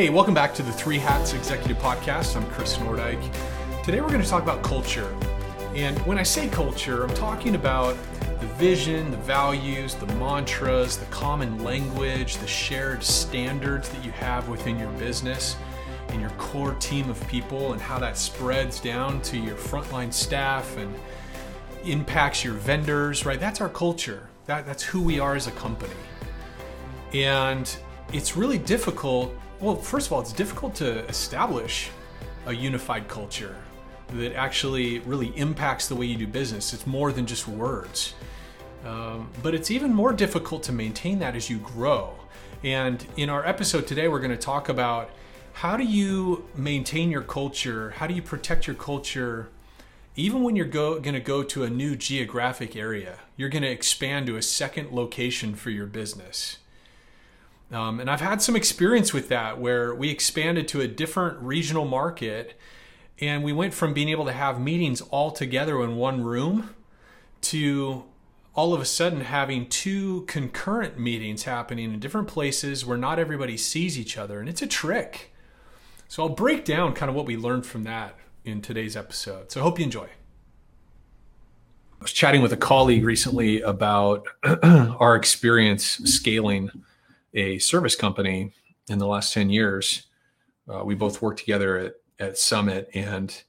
Hey, welcome back to the Three Hats Executive Podcast. I'm Chris Nordike. Today we're going to talk about culture. And when I say culture, I'm talking about the vision, the values, the mantras, the common language, the shared standards that you have within your business and your core team of people, and how that spreads down to your frontline staff and impacts your vendors, right? That's our culture. That, that's who we are as a company. And it's really difficult. Well, first of all, it's difficult to establish a unified culture that actually really impacts the way you do business. It's more than just words. Um, but it's even more difficult to maintain that as you grow. And in our episode today, we're going to talk about how do you maintain your culture? How do you protect your culture even when you're going to go to a new geographic area? You're going to expand to a second location for your business. Um, and I've had some experience with that where we expanded to a different regional market and we went from being able to have meetings all together in one room to all of a sudden having two concurrent meetings happening in different places where not everybody sees each other. And it's a trick. So I'll break down kind of what we learned from that in today's episode. So I hope you enjoy. I was chatting with a colleague recently about our experience scaling a service company in the last 10 years. Uh, we both worked together at, at Summit. And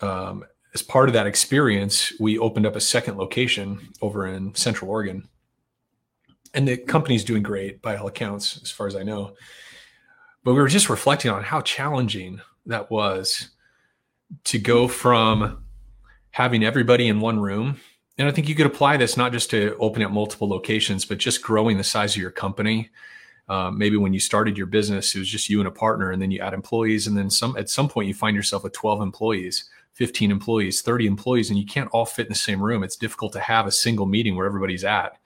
um, as part of that experience, we opened up a second location over in Central Oregon. And the company's doing great by all accounts, as far as I know. But we were just reflecting on how challenging that was to go from having everybody in one room and I think you could apply this not just to opening up multiple locations, but just growing the size of your company. Um, maybe when you started your business, it was just you and a partner, and then you add employees, and then some. At some point, you find yourself with 12 employees, 15 employees, 30 employees, and you can't all fit in the same room. It's difficult to have a single meeting where everybody's at,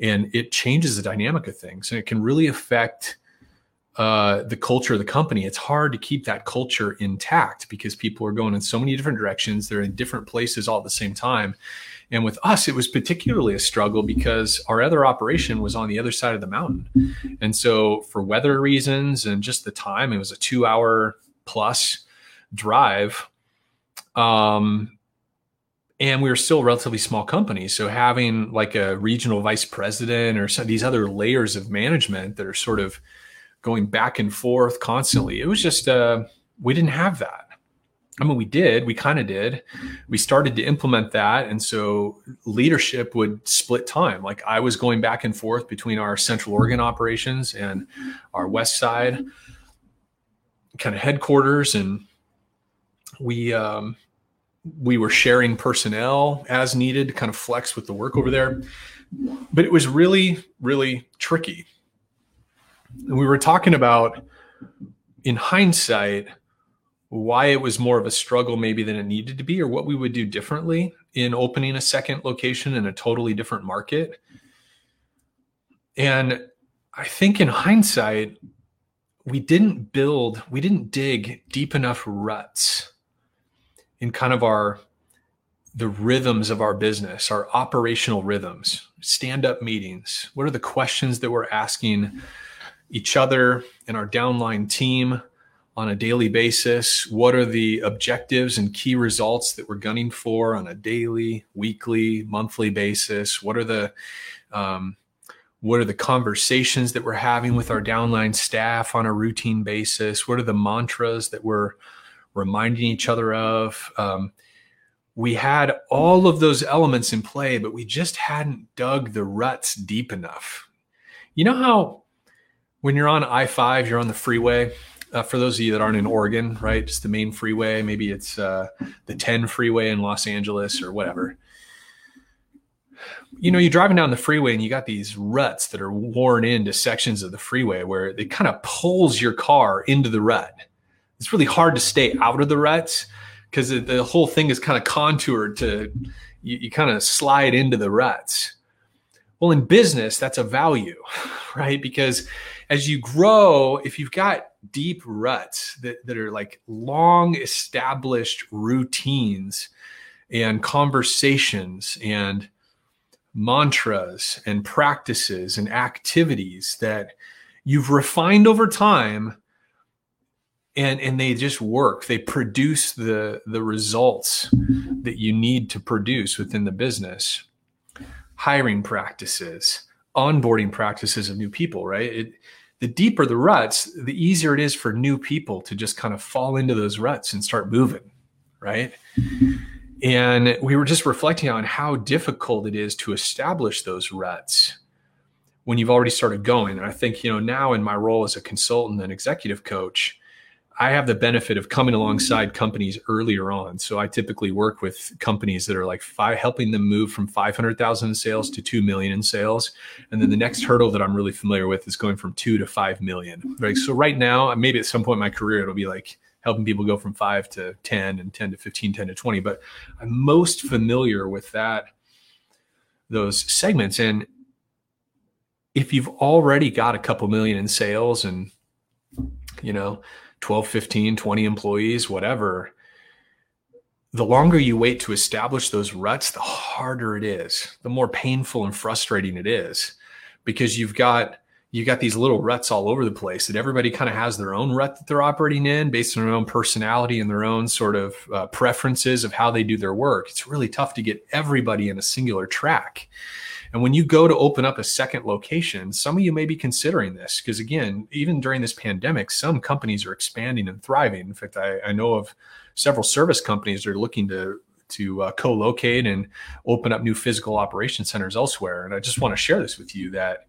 and it changes the dynamic of things, and it can really affect uh, the culture of the company. It's hard to keep that culture intact because people are going in so many different directions. They're in different places all at the same time and with us, it was particularly a struggle because our other operation was on the other side of the mountain. And so, for weather reasons and just the time, it was a two hour plus drive. Um, and we were still a relatively small company. So, having like a regional vice president or some, these other layers of management that are sort of going back and forth constantly, it was just, uh, we didn't have that. I mean, we did, we kind of did. We started to implement that. And so leadership would split time. Like I was going back and forth between our Central Oregon operations and our West Side kind of headquarters. And we, um, we were sharing personnel as needed to kind of flex with the work over there. But it was really, really tricky. And we were talking about in hindsight, why it was more of a struggle maybe than it needed to be or what we would do differently in opening a second location in a totally different market. And i think in hindsight we didn't build we didn't dig deep enough ruts in kind of our the rhythms of our business our operational rhythms stand up meetings. What are the questions that we're asking each other and our downline team on a daily basis? What are the objectives and key results that we're gunning for on a daily, weekly, monthly basis? What are the um, what are the conversations that we're having with our downline staff on a routine basis? What are the mantras that we're reminding each other of? Um, we had all of those elements in play, but we just hadn't dug the ruts deep enough. You know how when you're on I 5, you're on the freeway uh, for those of you that aren't in Oregon, right? It's the main freeway. Maybe it's uh, the 10 freeway in Los Angeles or whatever. You know, you're driving down the freeway and you got these ruts that are worn into sections of the freeway where it kind of pulls your car into the rut. It's really hard to stay out of the ruts because the whole thing is kind of contoured to you, you kind of slide into the ruts. Well, in business, that's a value, right? Because as you grow, if you've got deep ruts that, that are like long established routines and conversations and mantras and practices and activities that you've refined over time and and they just work they produce the the results that you need to produce within the business. Hiring practices onboarding practices of new people right? It, the deeper the ruts the easier it is for new people to just kind of fall into those ruts and start moving right? And we were just reflecting on how difficult it is to establish those ruts when you've already started going. And i think you know now in my role as a consultant and executive coach I have the benefit of coming alongside companies earlier on. So I typically work with companies that are like five, helping them move from 500,000 in sales to 2 million in sales. And then the next hurdle that I'm really familiar with is going from two to 5 million. Right. So right now, maybe at some point in my career, it'll be like helping people go from five to 10 and 10 to 15, 10 to 20. But I'm most familiar with that, those segments. And if you've already got a couple million in sales and, you know, 12, 15, 20 employees, whatever, the longer you wait to establish those ruts, the harder it is, the more painful and frustrating it is because you've got you got these little ruts all over the place that everybody kind of has their own rut that they're operating in based on their own personality and their own sort of uh, preferences of how they do their work. It's really tough to get everybody in a singular track. And when you go to open up a second location, some of you may be considering this because, again, even during this pandemic, some companies are expanding and thriving. In fact, I, I know of several service companies that are looking to to uh, co-locate and open up new physical operation centers elsewhere. And I just want to share this with you that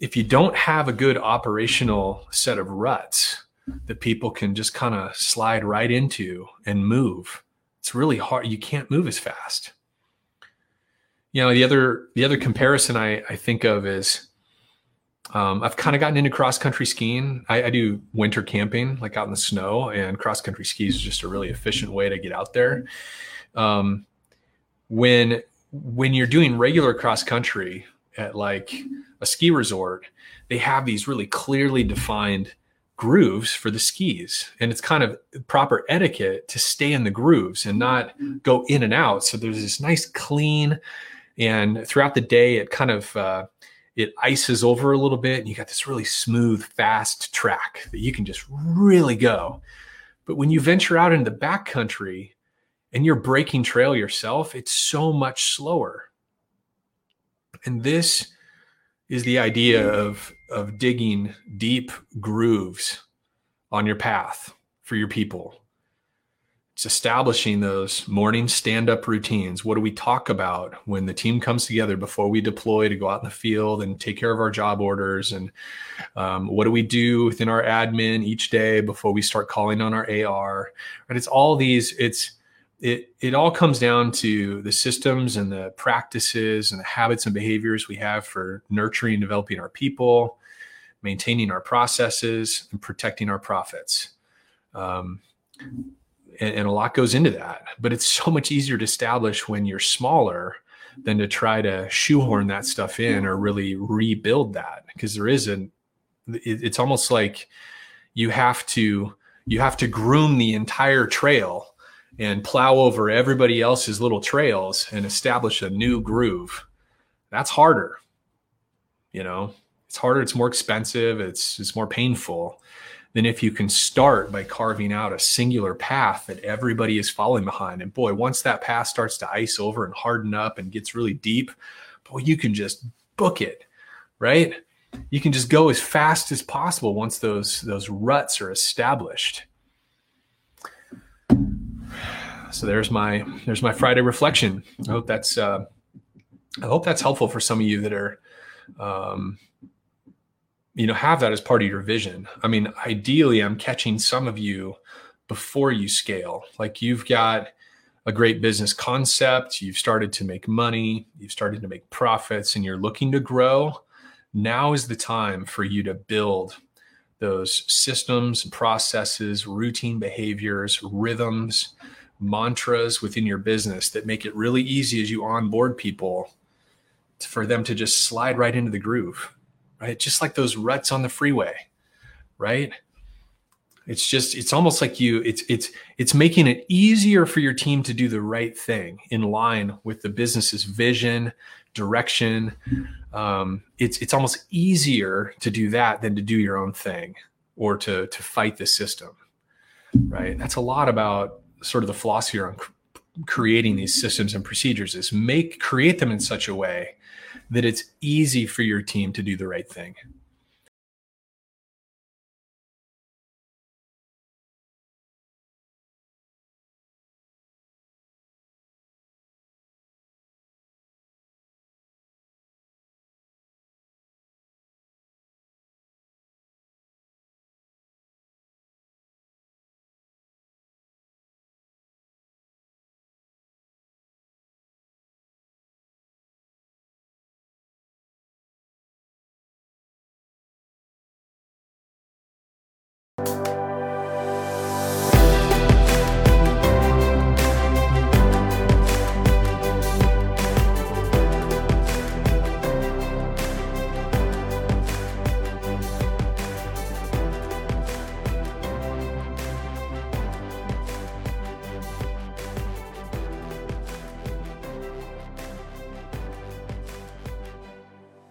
if you don't have a good operational set of ruts that people can just kind of slide right into and move, it's really hard. You can't move as fast you know the other the other comparison I, I think of is um, I've kind of gotten into cross country skiing. I, I, do winter camping, like out in the snow, and cross country skis is just a really efficient way to get out there. Um, when when you're doing regular cross country at like a ski resort, they have these really clearly defined grooves for the skis, and it's kind of proper etiquette to stay in the grooves and not go in and out. So there's this nice clean and throughout the day it kind of uh, it ices over a little bit and you got this really smooth fast track that you can just really go. But when you venture out into the backcountry and you're breaking trail yourself it's so much slower. And this is the idea of of digging deep grooves on your path for your people it's establishing those morning stand up routines. What do we talk about when the team comes together before we deploy to go out in the field and take care of our job orders? And um, what do we do within our admin each day before we start calling on our AR? Right? It's all these, it's, it, it all comes down to the systems and the practices and the habits and behaviors we have for nurturing and developing our people, maintaining our processes, and protecting our profits. Um, and, and a lot goes into that. But it's so much easier to establish when you're smaller than to try to shoehorn that stuff in or really rebuild that because there isn't it's almost like you have to you have to groom the entire trail and plow over everybody else's little trails and establish a new groove. That's harder you know? It's harder it's more expensive it's it's more painful than if you can start by carving out a singular path that everybody is following behind. And boy, once that path starts to ice over and harden up and gets really deep, boy, you can just book it, right? You can just go as fast as possible once those those ruts are established. So there's my there's my Friday reflection. I hope that's uh, I hope that's helpful for some of you that are um, you know have that as part of your vision. I mean ideally i'm catching some of you before you scale. Like you've got a great business concept you've started to make money you've started to make profits and you're looking to grow. Now is the time for you to build those systems processes routine behaviors rhythms mantras within your business that make it really easy as you onboard people for them to just slide right into the groove right? Just like those ruts on the freeway, right? It's just it's almost like you it's it's it's making it easier for your team to do the right thing in line with the business's vision, direction. Um, it's it's almost easier to do that than to do your own thing or to to fight the system, right? That's a lot about sort of the philosophy around creating these systems and procedures is make create them in such a way that it's easy for your team to do the right thing.